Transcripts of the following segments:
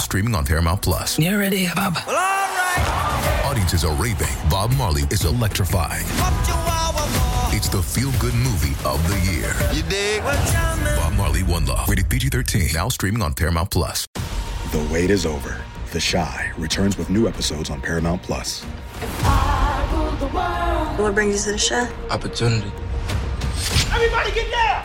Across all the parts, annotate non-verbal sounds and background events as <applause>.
streaming on Paramount Plus. You ready, Bob? Well, all right. Audiences are raving. Bob Marley is electrifying. Up to our It's the feel-good movie of the year. You dig? Bob Marley, One Love, rated PG-13. Now streaming on Paramount Plus. The wait is over. The Chi returns with new episodes on Paramount Plus. What brings you to the show? Opportunity. Everybody get down.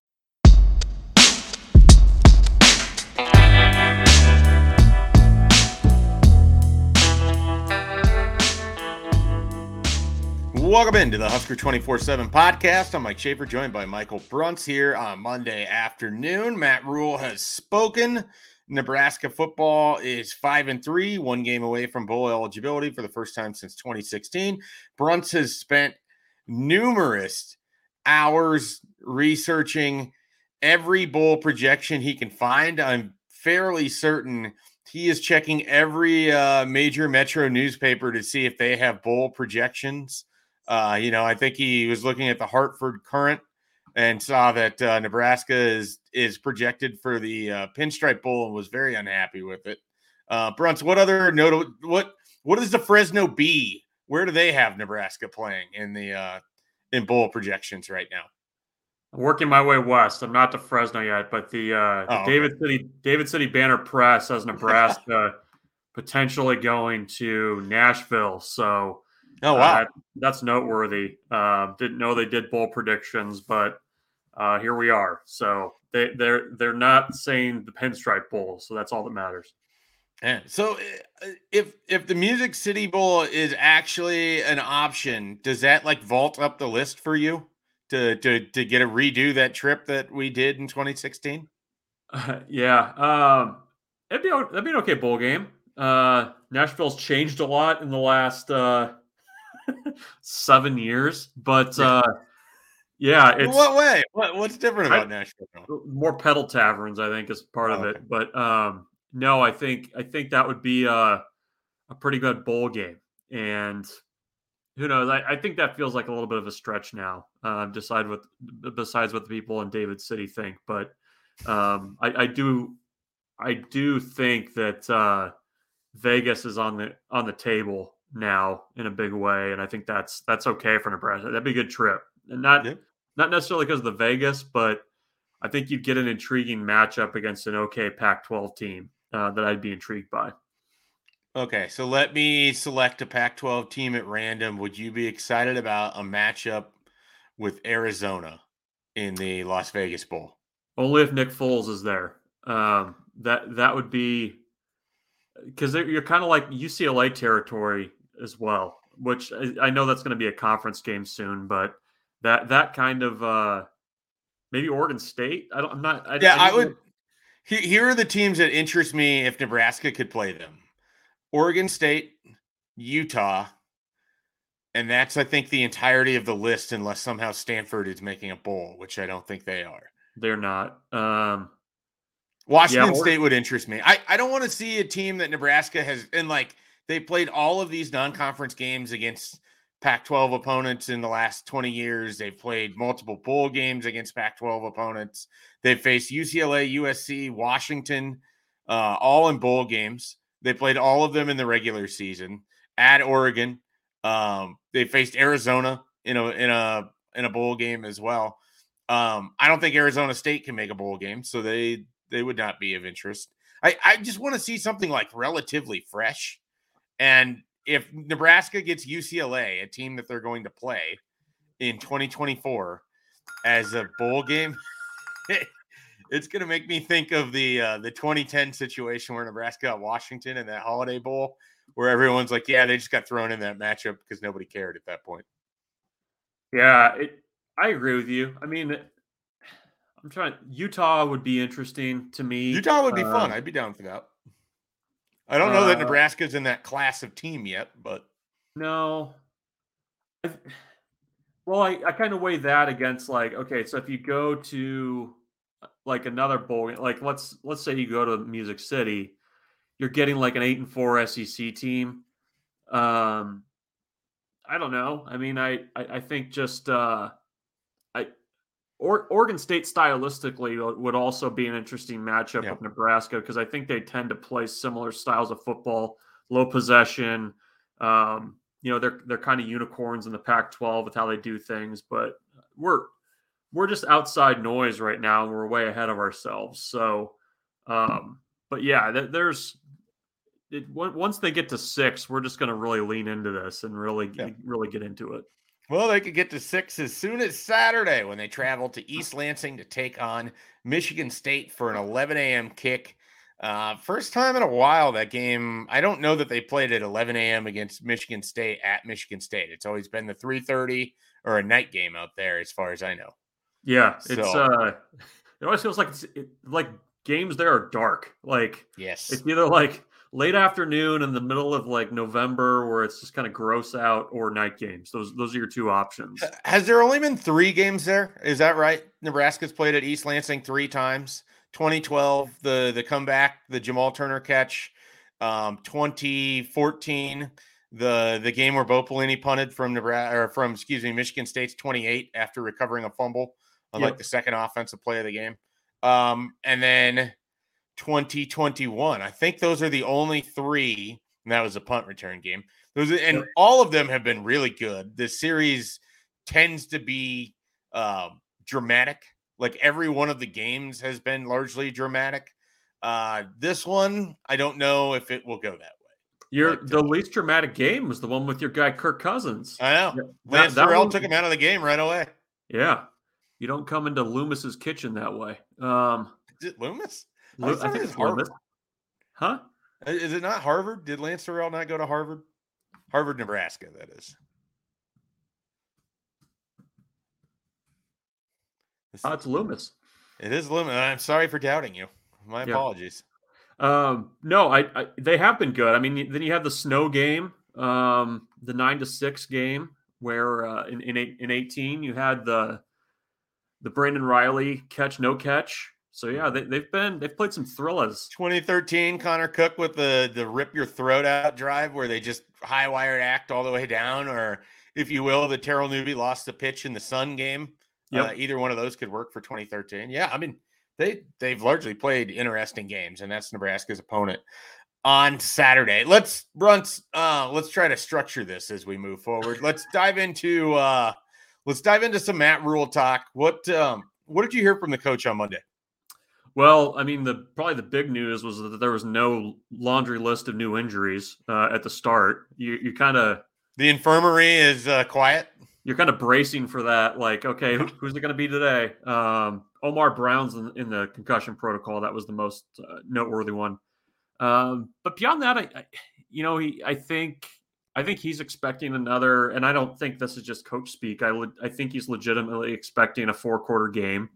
Welcome into the Husker 24 7 podcast. I'm Mike Schaefer, joined by Michael Bruntz here on Monday afternoon. Matt Rhule has spoken. Nebraska football is 5 and 3, one game away from bowl eligibility for the first time since 2016. Bruntz has spent numerous hours researching every bowl projection he can find. I'm fairly certain he is checking every uh, major metro newspaper to see if they have bowl projections. Uh, you know, I think he was looking at the Hartford Courant and saw that uh, Nebraska is is projected for the uh, Pinstripe Bowl and was very unhappy with it. Uh, Bruntz, what other note? What what is the Fresno Bee? Where do they have Nebraska playing in the uh, in bowl projections right now? I'm working my way west. I'm not to Fresno yet, but the, uh, the Oh, okay. David City David City Banner Press has Nebraska <laughs> potentially going to Nashville. So Oh uh, wow, that- that's noteworthy. Uh, didn't know they did bowl predictions, but uh, here we are. So they they're they're not saying the Pinstripe Bowl, so that's all that matters. And So uh, if if the Music City Bowl is actually an option, does that like vault up the list for you to to to get a redo that trip that we did in 2016? <laughs> yeah, um, it'd be that'd be an okay bowl game. Uh, Nashville's changed a lot in the last uh, seven years, but uh, yeah, it's what way? What what's different I- about Nashville? more pedal taverns. I think is part of Oh, okay. it, but um, no, I think I think that would be a, a pretty good bowl game, and who knows? I, I think that feels like a little bit of a stretch now. Uh, decide what besides what the people in David City think, but um, I, I do I do think that uh, Vegas is on the on the table now in a big way, and I think that's that's okay for Nebraska. That'd be a good trip, and not Yeah. not necessarily because of the Vegas, but I think you'd get an intriguing matchup against an okay Pac-12 team uh, that I'd be intrigued by. Okay, so let me select a Pac-12 team at random. Would you be excited about a matchup with Arizona in the Las Vegas Bowl? Only if Nick Foles is there. Um, that that would be because you're kind of like UCLA territory as well. Which I, I know that's going to be a conference game soon, but that that kind of uh, maybe Oregon State. I don't. I'm not. I, Yeah, I don't would. he- Here are the teams that interest me if Nebraska could play them: Oregon State, Utah, and that's I think the entirety of the list, unless somehow Stanford is making a bowl, which I don't think they are. They're not. Um, Washington or- State would interest me. I, I don't want to see a team that Nebraska has and like they played all of these non-conference games against Pac-12 opponents in the last 20 years. They've played multiple bowl games against Pac-12 opponents. They've faced UCLA, USC, Washington, uh, all in bowl games. They played all of them in the regular season at Oregon. Um, they faced Arizona in a in a in a bowl game as well. Um, I don't think Arizona State can make a bowl game, so they they would not be of interest. I, I just want to see something like relatively fresh. And if Nebraska gets UCLA, a team that they're going to play in 2024 as a bowl game, <laughs> it's going to make me think of the uh, the 2010 situation where Nebraska got Washington in that Holiday Bowl, where everyone's like, "Yeah, they just got thrown in that matchup because nobody cared at that point." Yeah, it, I agree with you. I mean, I'm trying. Utah would be interesting to me. Utah would be fun. Um, I'd be down for that. I don't know that uh, Nebraska's in that class of team yet, but No. I, well, I, I kind of weigh that against like, okay, so if you go to like another bowl, like let's let's say you go to Music City, you're getting like an eight and four SEC team. Um, I don't know. I mean, I I, I think just uh, or, Oregon State stylistically would also be an interesting matchup Yeah. with Nebraska because I think they tend to play similar styles of football, low possession. Um, you know, they're they're kind of unicorns in the Pac-12 with how they do things, but we're we're just outside noise right now, and we're way ahead of ourselves. So, um, but yeah, th- there's it, on- once they get to six, we're just going to really lean into this and really Yeah. really get into it. Well, they could get to six as soon as Saturday when they travel to East Lansing to take on Michigan State for an 11 a.m. kick. Uh, first time in a while that game. I don't know that they played at 11 a.m. against Michigan State at Michigan State. It's always been the 3:30 or a night game out there, as far as I know. Yeah, it's So- uh, it always feels like it's it, like games there are dark. Like Yes. it's either like late afternoon in the middle of like November where it's just kind of gross out, or night games. Those those are your two options. Has there only been three games there? Is that right? Nebraska's played at East Lansing three times. 2012, the the comeback, the Jamal Turner catch. Um, 2014, the the game where Bo Pelini punted from Nebraska or from excuse me Michigan State's 28 after recovering a fumble on like the second offensive play of the game. Um, and then 2021. I think those are the only three. And that was a punt return game. Those and all of them have been really good. The series tends to be um, dramatic. Like every one of the games has been largely dramatic. Uh, this one, I don't know if it will go that way. Your But, the least dramatic game was the one with your guy Kirk Cousins. I know. Yeah, Lance that Terrell took him out of the game right away. Yeah, you don't come into Loomis's kitchen that way. Um, Is it Loomis? I I think it's Loomis. Harvard. Huh? Uh, Is it not Harvard? Did Lance Terrell not go to Harvard? Harvard, Nebraska, that is. Oh, it's Loomis. It is Loomis. I'm sorry for doubting you. My Yeah. apologies. Um, no, I, I they have been good. I mean, then you have the snow game, um, the nine to six game where uh, in in, eight, in eighteen you had the the Brandon Reilly catch no catch. So yeah, they, they've been they've played some thrillers. 2013, Connor Cook with the the rip your throat out drive where they just high wired act all the way down, or if you will, the Terrell Newby lost the pitch in the Sun game. Yep. Uh, either one of those could work for 2013. Yeah, I mean they they've largely played interesting games, and that's Nebraska's opponent on Saturday. Let's run. Uh, let's try to structure this as we move forward. Let's dive into uh, let's dive into some Matt Rhule talk. What um, what did you hear from the coach on Monday? Well, I mean, the probably the big news was that there was no laundry list of new injuries uh, at the start. You you kind of The infirmary is uh, quiet. you're kind of bracing for that. Like, okay, who, <laughs> who's it going to be today? Um, Omar Brown's in, in the concussion protocol. That was the most uh, noteworthy one. Um, but beyond that, I, I, you know, he, I think, I think he's expecting another, and I don't think this is just coach speak. I, le- I think he's legitimately expecting a four quarter game.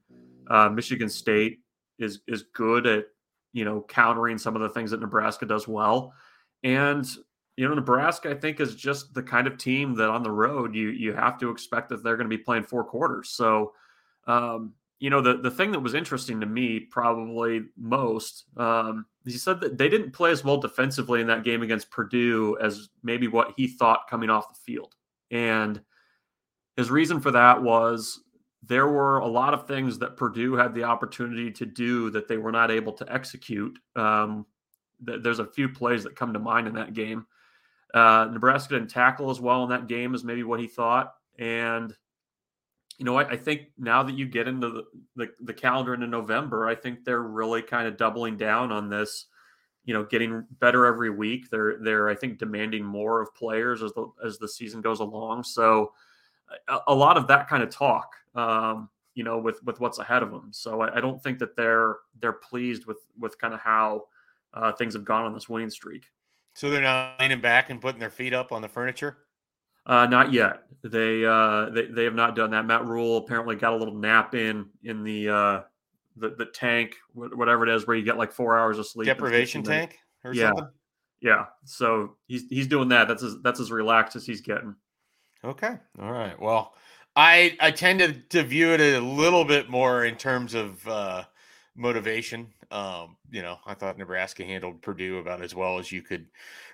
Uh, Michigan State is is good at you know countering some of the things that Nebraska does well, and you know, Nebraska, I think, is just the kind of team that on the road you you have to expect that they're going to be playing four quarters. So, um, you know, the the thing that was interesting to me probably most, um, he said that they didn't play as well defensively in that game against Purdue as maybe what he thought coming off the field, and his reason for that was there were a lot of things that Purdue had the opportunity to do that they were not able to execute. Um, th- there's a few plays that come to mind in that game. Uh, Nebraska didn't tackle as well in that game as maybe what he thought. And, you know, I, I think now that you get into the, the, the calendar into November, I think they're really kind of doubling down on this, you know, getting better every week. They're, they're, I think, demanding more of players as the, as the season goes along. So a, a lot of that kind of talk, um, you know, with, with what's ahead of them. So I, I don't think that they're, they're pleased with, with kind of how uh, things have gone on this winning streak. So they're not leaning back and putting their feet up on the furniture. Uh, not yet. They, uh, they they have not done that. Matt Rhule apparently got a little nap in in the uh, the, the tank, whatever it is, where you get like four hours of sleep. Deprivation sleep in the- tank or Yeah. something. Yeah. So he's he's doing that. That's as that's as relaxed as he's getting. Okay. All right. Well, I I tend to, to view it a little bit more in terms of uh, motivation. Um, you know, I thought Nebraska handled Purdue about as well as you could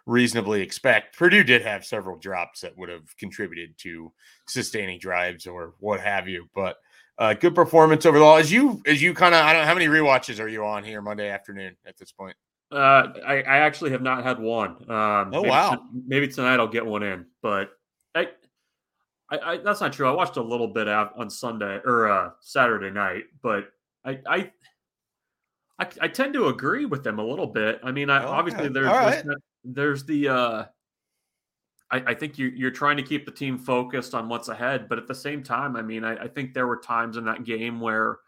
reasonably expect. Purdue did have several drops that would have contributed to sustaining drives or what have you, but uh, good performance overall. As you as you kind of I don't how many rewatches are you on here Monday afternoon at this point? Uh, I, I actually have not had one. Um, Oh, maybe wow. t- maybe tonight I'll get one in, but I, I, I that's not true. I watched a little bit on Sunday or uh, Saturday night, but I, I, I, I tend to agree with them a little bit. I mean, I, Okay. obviously there's right. there's the. Uh, I, I think you, you're trying to keep the team focused on what's ahead, but at the same time, I mean, I, I think there were times in that game where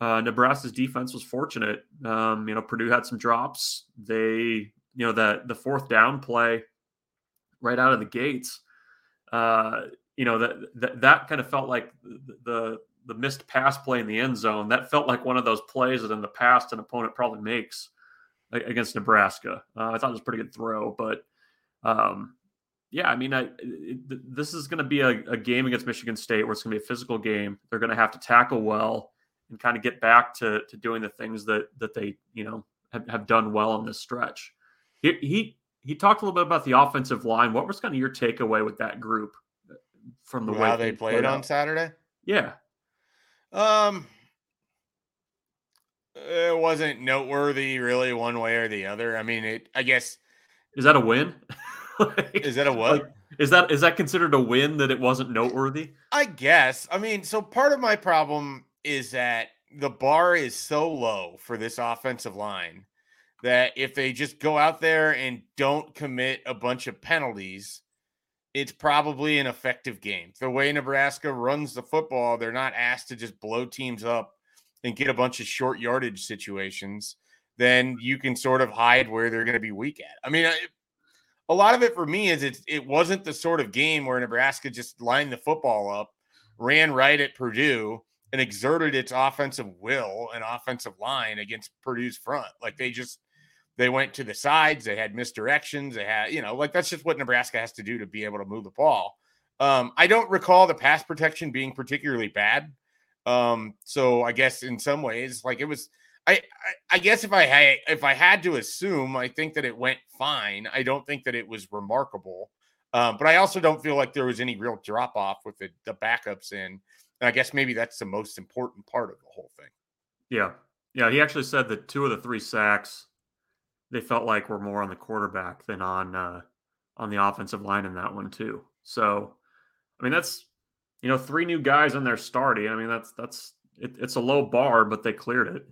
uh, Nebraska's defense was fortunate. Um, you know, Purdue had some drops. They, you know, the the fourth down play right out of the gates. Uh, you know that that, that kind of felt like the, the missed pass play in the end zone. That felt like one of those plays that in the past an opponent probably makes against Nebraska. Uh, I thought it was a pretty good throw, but um, yeah, I mean, I, it, this is going to be a, a game against Michigan State where it's going to be a physical game. They're going to have to tackle well and kind of get back to to doing the things that that they you know have, have done well in this stretch. He, he he talked a little bit about the offensive line. What was kind of your takeaway with that group uh, from the way they things played on? Saturday. Yeah, Um, it wasn't noteworthy really one way or the other. I mean, it. I guess is that a win? <laughs> Like- is that a what? like, is that is that considered a win that it wasn't noteworthy? I guess. I mean, so part of my problem is that the bar is so low for this offensive line that if they just go out there and don't commit a bunch of penalties, it's probably an effective game. The way Nebraska runs the football, they're not asked to just blow teams up and get a bunch of short yardage situations. Then you can sort of hide where they're going to be weak at. I mean, a lot of it for me is it it wasn't the sort of game where Nebraska just lined the football up, ran right at Purdue, and exerted its offensive will and offensive line against Purdue's front. Like they just they went to the sides, they had misdirections, they had, you know, like that's just what Nebraska has to do to be able to move the ball. Um, I don't recall the pass protection being particularly bad. Um, so I guess in some ways, like it was I, I I guess if I had if I had to assume, I think that it went fine. I don't think that it was remarkable, um, but I also don't feel like there was any real drop off with the the backups in. And I guess maybe that's the most important part of the whole thing. Yeah, yeah. He actually said that two of the three sacks they felt like were more on the quarterback than on uh, on the offensive line in that one too. So, I mean, that's you know three new guys in there starting. I mean, that's that's it, it's a low bar, but they cleared it.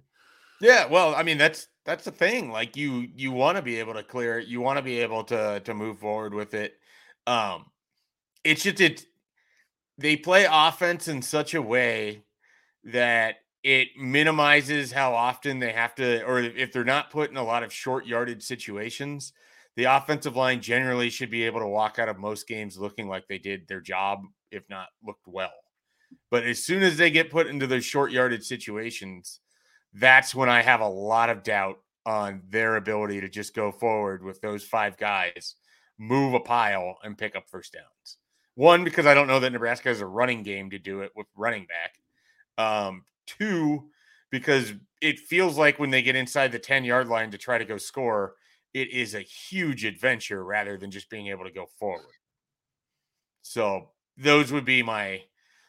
Yeah, well, I mean that's that's the thing. Like you you want to be able to clear it. You want to be able to to move forward with it. Um it's just it they play offense in such a way that it minimizes how often they have to or if they're not put in a lot of short yardage situations, the offensive line generally should be able to walk out of most games looking like they did their job if not looked well. But as soon as they get put into those short yardage situations, that's when I have a lot of doubt on their ability to just go forward with those five guys, move a pile, and pick up first downs. One, because I don't know that Nebraska has a running game to do it with running back. Um, two, because it feels like when they get inside the 10 yard line to try to go score, it is a huge adventure rather than just being able to go forward. So those would be my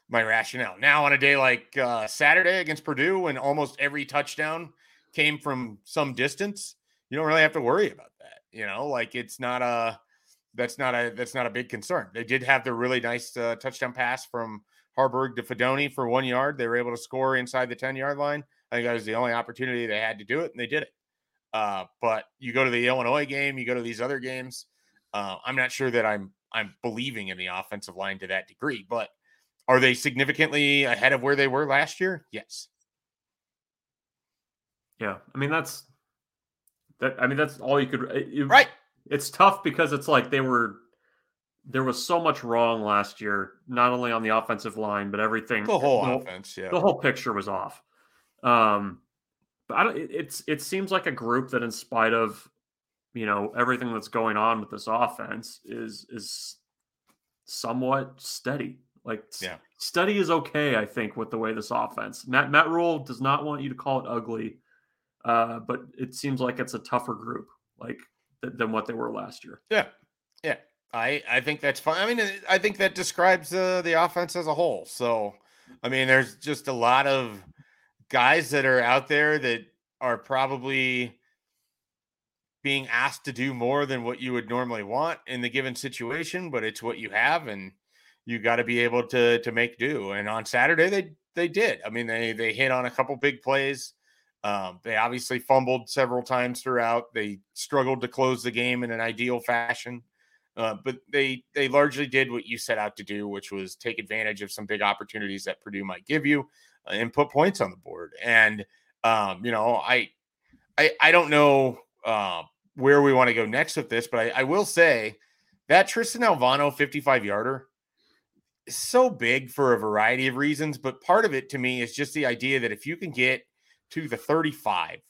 my rationale. Now, on a day like uh, Saturday against Purdue, when almost every touchdown came from some distance, you don't really have to worry about that. You know, like it's not a that's not a that's not a big concern. They did have the really nice uh, touchdown pass from Haarberg to Fidone for one yard. They were able to score inside the ten yard line. I think that was the only opportunity they had to do it, and they did it. Uh, but you go to the Illinois game, you go to these other games. Uh, I'm not sure that I'm I'm believing in the offensive line to that degree, but are they significantly ahead of where they were last year? Yes. Yeah, I mean that's that. I mean that's all you could. it- Right. It's tough because it's like they were. There was so much wrong last year, not only on the offensive line, but everything. The whole the offense, yeah. the whole picture was off. Um, but I don't. It, it's it seems like a group that, in spite of you know everything that's going on with this offense, is is somewhat steady. Like Yeah. steady is okay, I think, with the way this offense. Matt Matt Rhule does not want you to call it ugly, uh, but it seems like it's a tougher group, like th- than what they were last year. Yeah, yeah. I I think that's fine. I mean, I think that describes uh, the offense as a whole. So, I mean, there's just a lot of guys that are out there that are probably being asked to do more than what you would normally want in the given situation, but it's what you have, and you got to be able to to make do. And on Saturday, they they did. I mean, they they hit on a couple big plays. Um, they obviously fumbled several times throughout. They struggled to close the game in an ideal fashion. Uh, but they they largely did what you set out to do, which was take advantage of some big opportunities that Purdue might give you uh, and put points on the board. And um, you know, I I I don't know uh, where we want to go next with this, but I, I will say that Tristan Alvano 55 yarder is so big for a variety of reasons. But part of it to me is just the idea that if you can get to the 35,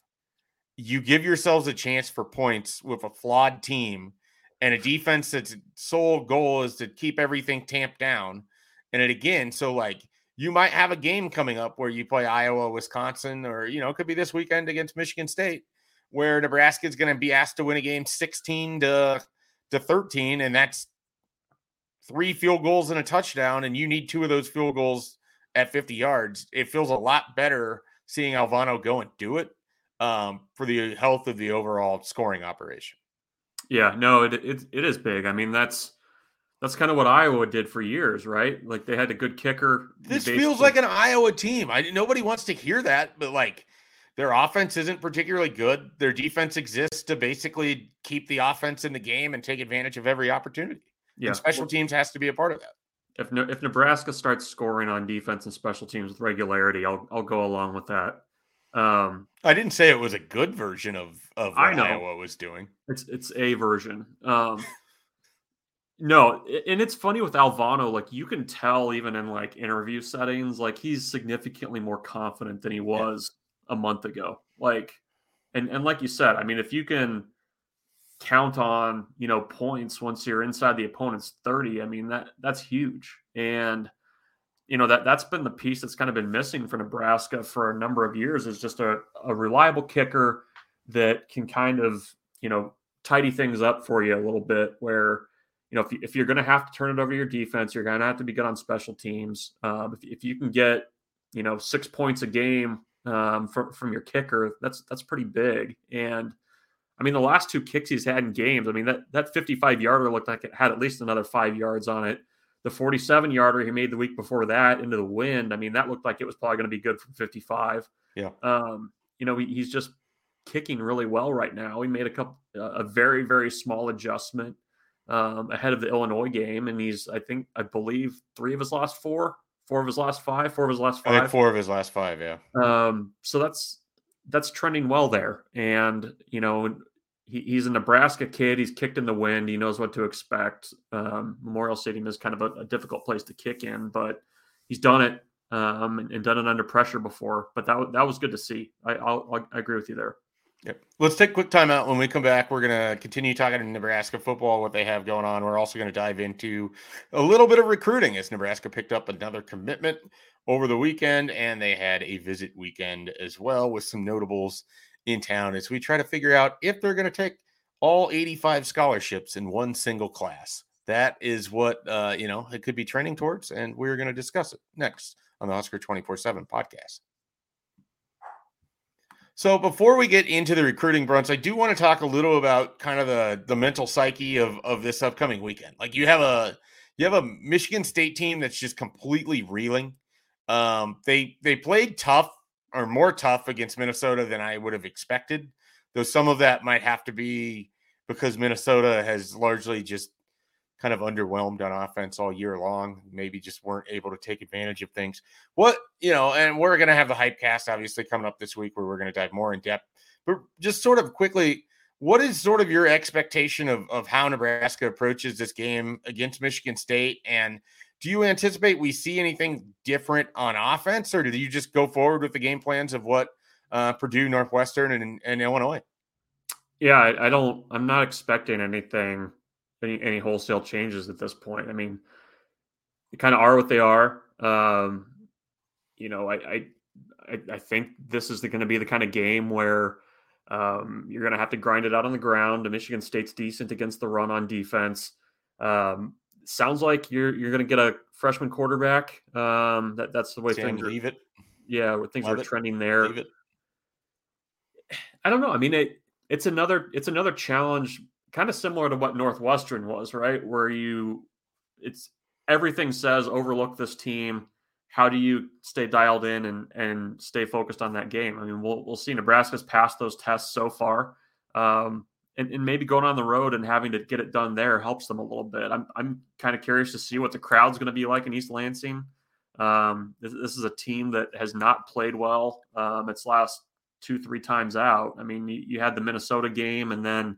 you give yourselves a chance for points with a flawed team and a defense that's sole goal is to keep everything tamped down. And it again, so like you might have a game coming up where you play Iowa, Wisconsin, or you know, it could be this weekend against Michigan State, where Nebraska is going to be asked to win a game 16 to to 13, and that's three field goals and a touchdown, and you need two of those field goals at 50 yards. It feels a lot better seeing Alvano go and do it um, for the health of the overall scoring operation. Yeah, no, it, it it is big. I mean, that's that's kind of what Iowa did for years, right? Like they had a good kicker. This feels like an Iowa team. I nobody wants to hear that, but like their offense isn't particularly good. Their defense exists to basically keep the offense in the game and take advantage of every opportunity. yeah. And special teams has to be a part of that. If if Nebraska starts scoring on defense and special teams with regularity, I'll I'll go along with that. Um, I didn't say it was a good version of of I what know. Iowa was doing. It's it's a version. Um, no, and it's funny with Alvano. Like you can tell even in like interview settings, like he's significantly more confident than he was a month ago. Like, and and like you said, I mean, if you can count on you know points once you're inside the opponent's thirty, I mean that that's huge. And you know that that's been the piece that's kind of been missing for Nebraska for a number of years is just a, a reliable kicker that can kind of you know tidy things up for you a little bit where you know if, you, if you're going to have to turn it over to your defense you're going to have to be good on special teams. Um, if, if you can get you know six points a game um, from, from your kicker that's that's pretty big. And i mean the last two kicks he's had in games i mean that that 55 yarder looked like it had at least another five yards on it the 47 yarder he made the week before that into the wind i mean that looked like it was probably going to be good from 55 Yeah. um, you know he, he's just kicking really well right now. He made a couple a very very small adjustment um, ahead of the Illinois game, and he's I think I believe three of his last four, four of his last five, four of his last I think five. four of his last five, yeah. Um, so that's that's trending well there, and you know he, he's a Nebraska kid. He's kicked in the wind. He knows what to expect. Um, Memorial Stadium is kind of a, a difficult place to kick in, but he's done it um, and, and done it under pressure before. But that that was good to see. I I'll, I agree with you there. Yep. Let's take a quick time out. When we come back, we're going to continue talking to Nebraska football, what they have going on. We're also going to dive into a little bit of recruiting as Nebraska picked up another commitment over the weekend, and they had a visit weekend as well with some notables in town as we try to figure out if they're going to take all 85 scholarships in one single class. That is what, uh, you know, it could be trending towards, and we're going to discuss it next on the Husker 24 7 podcast. So before we get into the recruiting brunch, I do want to talk a little about kind of the the mental psyche of of this upcoming weekend. Like you have a you have a Michigan State team that's just completely reeling. Um, they they played tough or more tough against Minnesota than I would have expected. Though some of that might have to be because Minnesota has largely just kind of underwhelmed on offense all year long. Maybe just weren't able to take advantage of things. What you know, and we're going to have the hype cast obviously coming up this week where we're going to dive more in depth. But just sort of quickly, what is sort of your expectation of of how Nebraska approaches this game against Michigan State? And do you anticipate we see anything different on offense, or do you just go forward with the game plans of what uh, Purdue, Northwestern, and, and Illinois? Yeah, I, I don't. I'm not expecting anything, any any wholesale changes at this point. I mean, they kind of are what they are. Um, you know, I, I I, think this is going to be the kind of game where um, you're going to have to grind it out on the ground. Michigan State's decent against the run on defense. Um, sounds like you're you're going to get a freshman quarterback. Um, that that's the way things are. it. Yeah, things Love are it. trending there. Leave. <sighs> I don't know. I mean, it it's another it's another challenge, kind of similar to what Northwestern was, right? Where you it's everything says overlook this team. How do you stay dialed in and and stay focused on that game? I mean, we'll we'll see. Nebraska's passed those tests so far, um, and, and maybe going on the road and having to get it done there helps them a little bit. I'm I'm kind of curious to see what the crowd's going to be like in East Lansing. Um, this, this is a team that has not played well um, its last two three times out. I mean, you, you had the Minnesota game, and then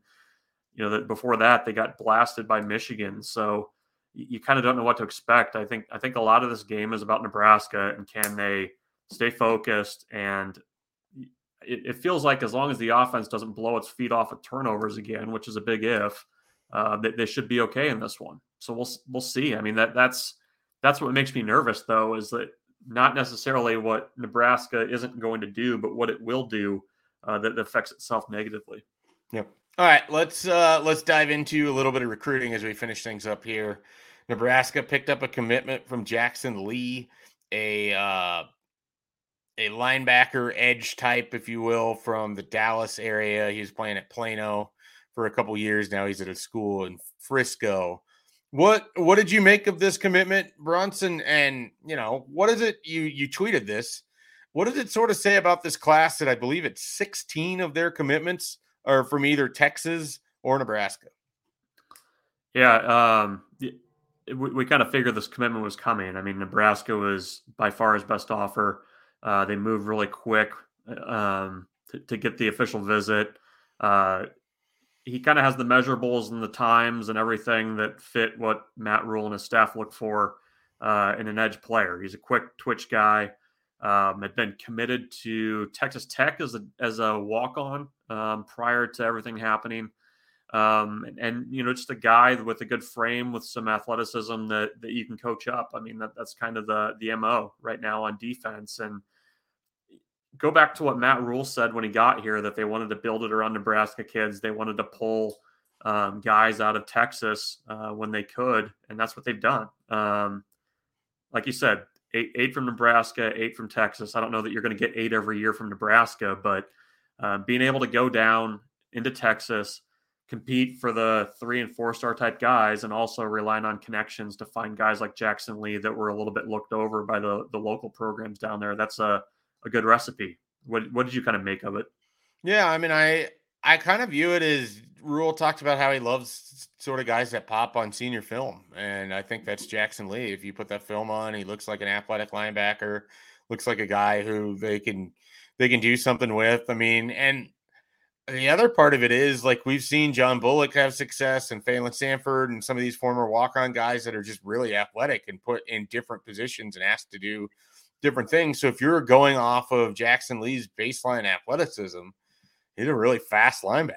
you know that before that they got blasted by Michigan. So you, you kind of don't know what to expect. I think I think a lot of this game is about Nebraska and can they stay focused and it, it feels like as long as the offense doesn't blow its feet off at turnovers again, which is a big if, uh, they, they should be okay in this one. So we'll we'll see. I mean that that's that's what makes me nervous though is that not necessarily what Nebraska isn't going to do, but what it will do uh, that affects itself negatively. Yep. All right, let's uh let's dive into a little bit of recruiting as we finish things up here. Nebraska picked up a commitment from Jaxson Lee, a uh a linebacker edge type, if you will, from the Dallas area. He was playing at Plano for a couple years now. He's at a school in Frisco. What what did you make of this commitment, Bronson? And you know, what is it you you tweeted this? What does it sort of say about this class that I believe it's 16 of their commitments are from either Texas or Nebraska? Yeah, um, we, we kind of figured this commitment was coming. I mean, Nebraska was by far his best offer. Uh, they move really quick um, to, to get the official visit. Uh, he kind of has the measurables and the times and everything that fit what Matt Rhule and his staff look for uh, in an edge player. He's a quick twitch guy. Um, had been committed to Texas Tech as a as a walk on um, prior to everything happening um, and, and you know just a guy with a good frame with some athleticism that that you can coach up. I mean that that's kind of the the mo right now on defense. And go back to what Matt Rhule said when he got here that they wanted to build it around Nebraska kids. They wanted to pull um, guys out of Texas uh, when they could, and that's what they've done. Um, like you said, eight eight from Nebraska, eight from Texas. I don't know that you're going to get eight every year from Nebraska, but uh, being able to go down into Texas compete for the three and four star type guys and also relying on connections to find guys like Jaxson Lee that were a little bit looked over by the the local programs down there. That's a, a good recipe. What what did you kind of make of it? Yeah, I mean, I I kind of view it as Rhule talked about how he loves sort of guys that pop on senior film, and I think that's Jaxson Lee. If you put that film on, he looks like an athletic linebacker, looks like a guy who they can they can do something with. I mean, and the other part of it is like we've seen John Bullock have success and Phalen Sanford and some of these former walk-on guys that are just really athletic and put in different positions and asked to do different things. So if you're going off of Jaxson Lee's baseline athleticism, he's a really fast linebacker.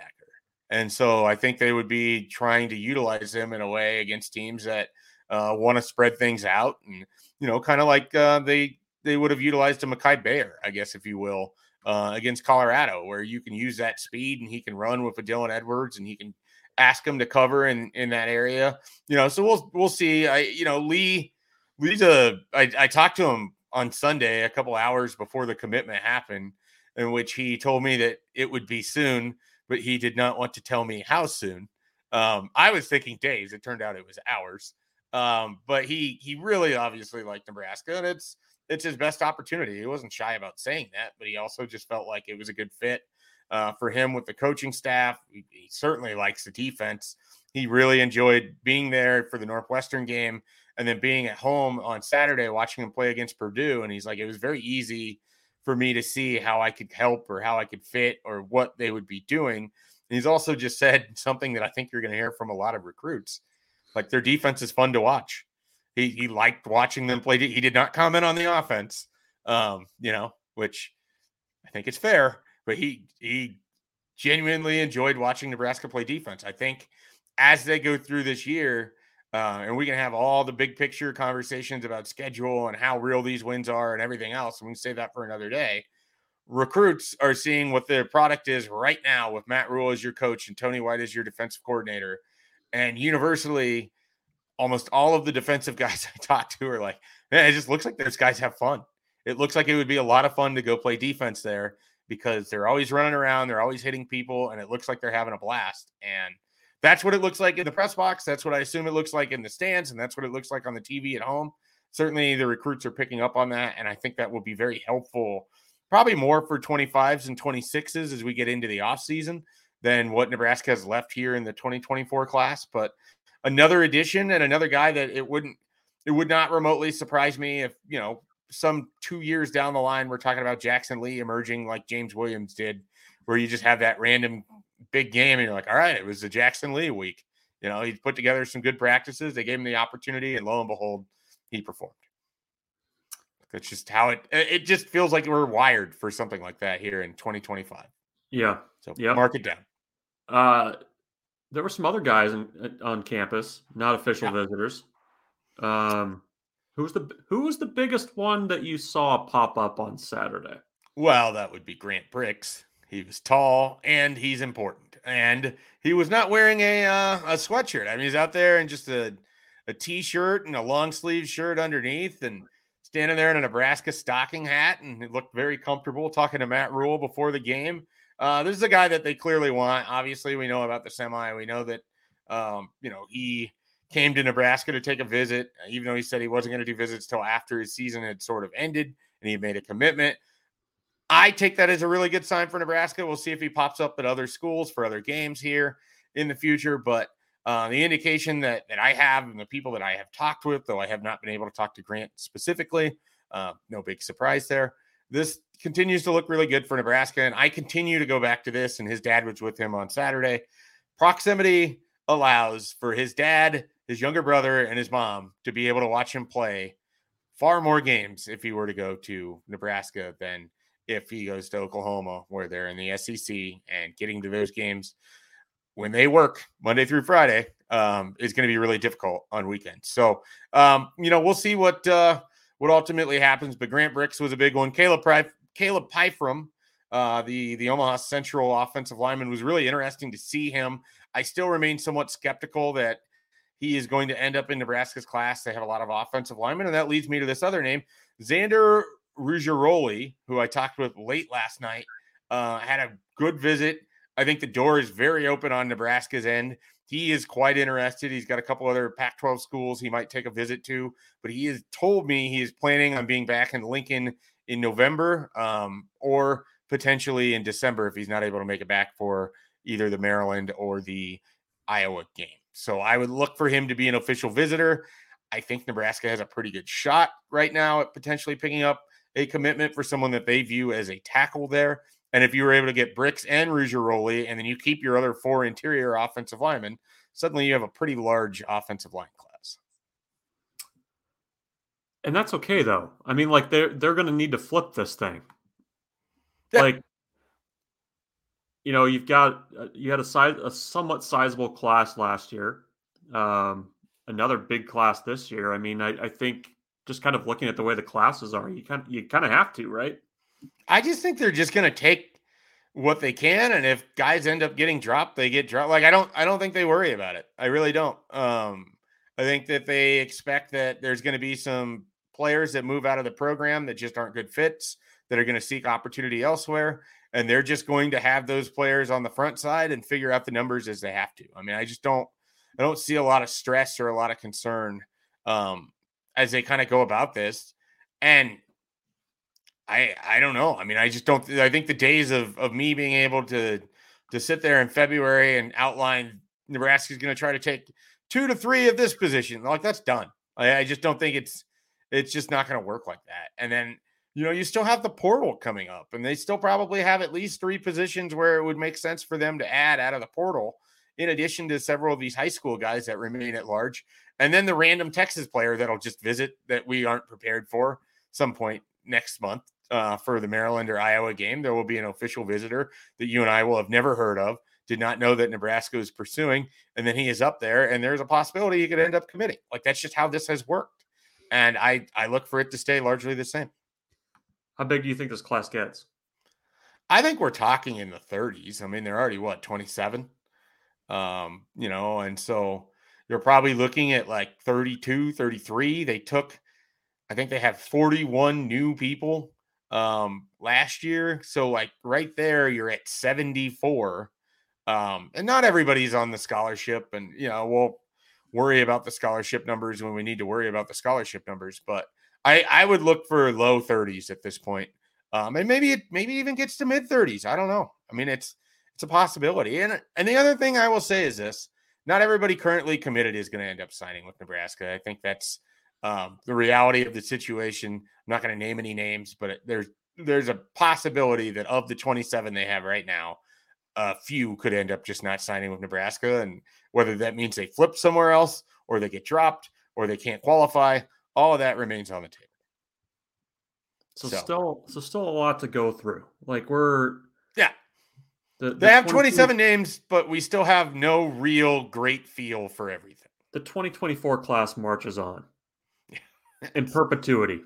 And so I think they would be trying to utilize him in a way against teams that uh, want to spread things out and you know, kind of like uh, they they would have utilized a Mikai Gbayor, I guess, if you will, uh, against Colorado, where you can use that speed and he can run with a Dylan Edwards and he can ask him to cover in in that area. You know, so we'll we'll see. I you know Lee Lee's a I, I talked to him on Sunday a couple hours before the commitment happened, in which he told me that it would be soon, but he did not want to tell me how soon. Um, I was thinking days. It turned out it was hours. Um, but he he really obviously liked Nebraska, and it's it's his best opportunity. He wasn't shy about saying that, but he also just felt like it was a good fit uh, for him with the coaching staff. He, he certainly likes the defense. He really enjoyed being there for the Northwestern game and then being at home on Saturday watching him play against Purdue. And he's like, it was very easy for me to see how I could help or how I could fit or what they would be doing. And he's also just said <laughs> something that I think you're going to hear from a lot of recruits. Like their defense is fun to watch. He he liked watching them play. He did not comment on the offense, um, you know, which I think it's fair. But he he genuinely enjoyed watching Nebraska play defense. I think as they go through this year, uh, and we can have all the big picture conversations about schedule and how real these wins are and everything else. And we can save that for another day. Recruits are seeing what their product is right now with Matt Rhule as your coach and Tony White as your defensive coordinator. And universally, almost all of the defensive <laughs> guys I talked to are like, man, it just looks like those guys have fun. It looks like it would be a lot of fun to go play defense there because they're always running around, they're always hitting people, and it looks like they're having a blast. And that's what it looks like in the press box. That's what I assume it looks like in the stands, and that's what it looks like on the TV at home. Certainly, the recruits are picking up on that, and I think that will be very helpful, probably more for 25s and 26s as we get into the offseason than what Nebraska has left here in the 2024 class. But another addition and another guy that it wouldn't it would not remotely surprise me if you know some two years down the line we're talking about Jaxson Lee emerging like James Williams did, where you just have that random big game and you're like, all right, it was the Jaxson Lee week. You know, he put together some good practices. They gave him the opportunity, and lo and behold, he performed. That's just how it. It just feels like we're wired for something like that here in 2025. Yeah. So Yep. mark it down. Uh, there were some other guys in, on campus, not official Yeah. visitors. Um, who's the who was the biggest one that you saw pop up on Saturday? Well, that would be Grant Brix. He was tall and he's important, and he was not wearing a uh, a sweatshirt. I mean, he's out there in just a a t-shirt and a long sleeve shirt underneath, and standing there in a Nebraska stocking hat, and it looked very comfortable. Talking to Matt Rhule before the game. Uh, this is a guy that they clearly want. Obviously, we know about the semi. We know that um, you know he came to Nebraska to take a visit, even though he said he wasn't going to do visits till after his season had sort of ended and he made a commitment. I take that as a really good sign for Nebraska. We'll see if he pops up at other schools for other games here in the future. But uh, the indication that that I have and the people that I have talked with, though I have not been able to talk to Grant specifically, uh, no big surprise there. This continues to look really good for Nebraska, and I continue to go back to this. And his dad was with him on Saturday. Proximity allows for his dad, his younger brother, and his mom to be able to watch him play far more games if he were to go to Nebraska than if he goes to Oklahoma, where they're in the SEC and getting to those games when they work Monday through Friday um, is going to be really difficult on weekends. So, um, you know, we'll see what uh, what ultimately happens. But Grant Brix was a big one. Caleb Caleb Pyfrom, uh, the the Omaha Central offensive lineman, was really interesting to see him. I still remain somewhat skeptical that he is going to end up in Nebraska's class. They have a lot of offensive linemen, and that leads me to this other name, Xander Ruggiero, who I talked with late last night. Uh, had a good visit. I think the door is very open on Nebraska's end. He is quite interested. He's got a couple other Pac 12 schools he might take a visit to, but he has told me he is planning on being back in Lincoln in November um, or potentially in December if he's not able to make it back for either the Maryland or the Iowa game. So I would look for him to be an official visitor. I think Nebraska has a pretty good shot right now at potentially picking up a commitment for someone that they view as a tackle there. And if you were able to get Brix and Ruggiero, and then you keep your other four interior offensive linemen, suddenly you have a pretty large offensive line class. And that's okay though. I mean, like they're they're going to need to flip this thing. Yeah. Like, you know, you've got uh, you had a size a somewhat sizable class last year, um, another big class this year. I mean, I, I think just kind of looking at the way the classes are, you kind you kind of have to, right? I just think they're just going to take what they can, and if guys end up getting dropped, they get dropped. Like I don't, I don't think they worry about it. I really don't. Um, I think that they expect that there's going to be some players that move out of the program that just aren't good fits that are going to seek opportunity elsewhere, and they're just going to have those players on the front side and figure out the numbers as they have to. I mean, I just don't, I don't see a lot of stress or a lot of concern um, as they kind of go about this, and I I don't know. I mean, I just don't. I think the days of of me being able to to sit there in February and outline Nebraska's going to try to take two to three of this position, like that's done. I, I just don't think it's it's just not going to work like that. And then you know you still have the portal coming up, and they still probably have at least three positions where it would make sense for them to add out of the portal. In addition to several of these high school guys that remain at large, and then the random Texas player that'll just visit that we aren't prepared for some point next month uh, for the Maryland or Iowa game. There will be an official visitor that you and I will have never heard of, did not know that Nebraska is pursuing, and then he is up there, and there's a possibility he could end up committing. Like that's just how this has worked, and I I look for it to stay largely the same. How big do you think this class gets? I think we're talking in the 30s. I mean, they're already what 27, um, you know, and so you're probably looking at like 32, 33. They took, I think they have 41 new people um last year. So like right there, you're at 74. Um, and not everybody's on the scholarship, and you know, we'll worry about the scholarship numbers when we need to worry about the scholarship numbers, but I, I would look for low 30s at this point. Um, and maybe it maybe even gets to mid 30s. I don't know. I mean, it's it's a possibility. And and the other thing I will say is this: not everybody currently committed is going to end up signing with Nebraska. I think that's um, the reality of the situation. I'm not going to name any names, but there's there's a possibility that of the 27 they have right now, a few could end up just not signing with Nebraska, and whether that means they flip somewhere else or they get dropped or they can't qualify, all of that remains on the table. So, So- still, so still a lot to go through. Like we're Yeah. The, the They have 27 names, but we still have no real great feel for everything. The 2024 class marches on <laughs> in perpetuity.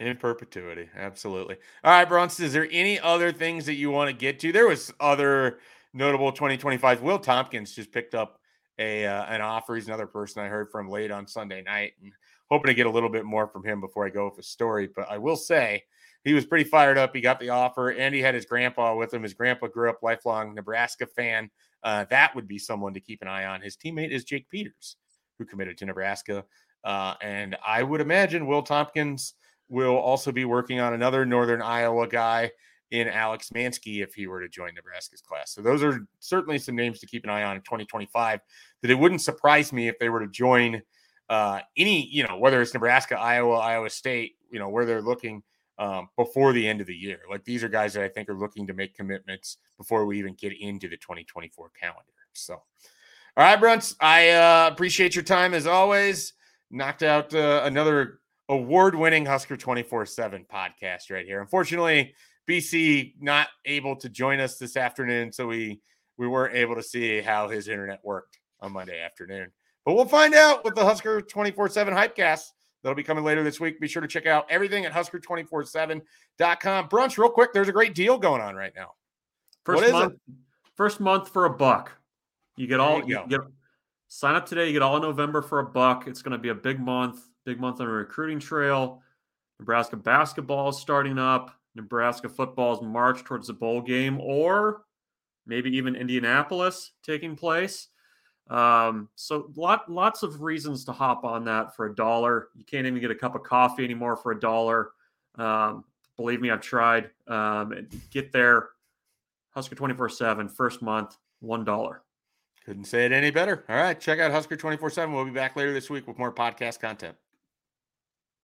In perpetuity. Absolutely. All right, Bronson, is there any other things that you want to get to? There was other notable 2025. Will Tompkins just picked up a uh, an offer. He's another person I heard from late on Sunday night and hoping to get a little bit more from him before I go with the story. But I will say he was pretty fired up. He got the offer and he had his grandpa with him. His grandpa grew up lifelong Nebraska fan. Uh, that would be someone to keep an eye on. His teammate is Jake Peters, who committed to Nebraska. Uh, and I would imagine Will Tompkins will also be working on another Northern Iowa guy in Alex Mansky if he were to join Nebraska's class. So those are certainly some names to keep an eye on in 2025 that it wouldn't surprise me if they were to join uh, any, you know, whether it's Nebraska, Iowa, Iowa State, you know, where they're looking um, before the end of the year. Like these are guys that I think are looking to make commitments before we even get into the 2024 calendar. So, all right, Bruntz, I uh, appreciate your time as always. Knocked out uh, another award winning Husker 24 7 podcast right here. Unfortunately, BC not able to join us this afternoon, so we we weren't able to see how his internet worked on Monday afternoon. But we'll find out with the Husker 24 7 Hypecast. That'll be coming later this week. Be sure to check out everything at husker247.com. Bruntz, real quick, there's a great deal going on right now. First month, first month for a buck. You get There all you you get sign up today. You get all November for a buck. It's going to be a big month, big month on the recruiting trail. Nebraska basketball is starting up. Nebraska football's march towards the bowl game, or maybe even Indianapolis taking place. Um, so lot lots of reasons to hop on that for a dollar. You can't even get a cup of coffee anymore for a dollar. Um, believe me, I've tried. Um, get there. Husker 24 7, first month, $1. Couldn't say it any better. All right, check out Husker 24 7. We'll be back later this week with more podcast content.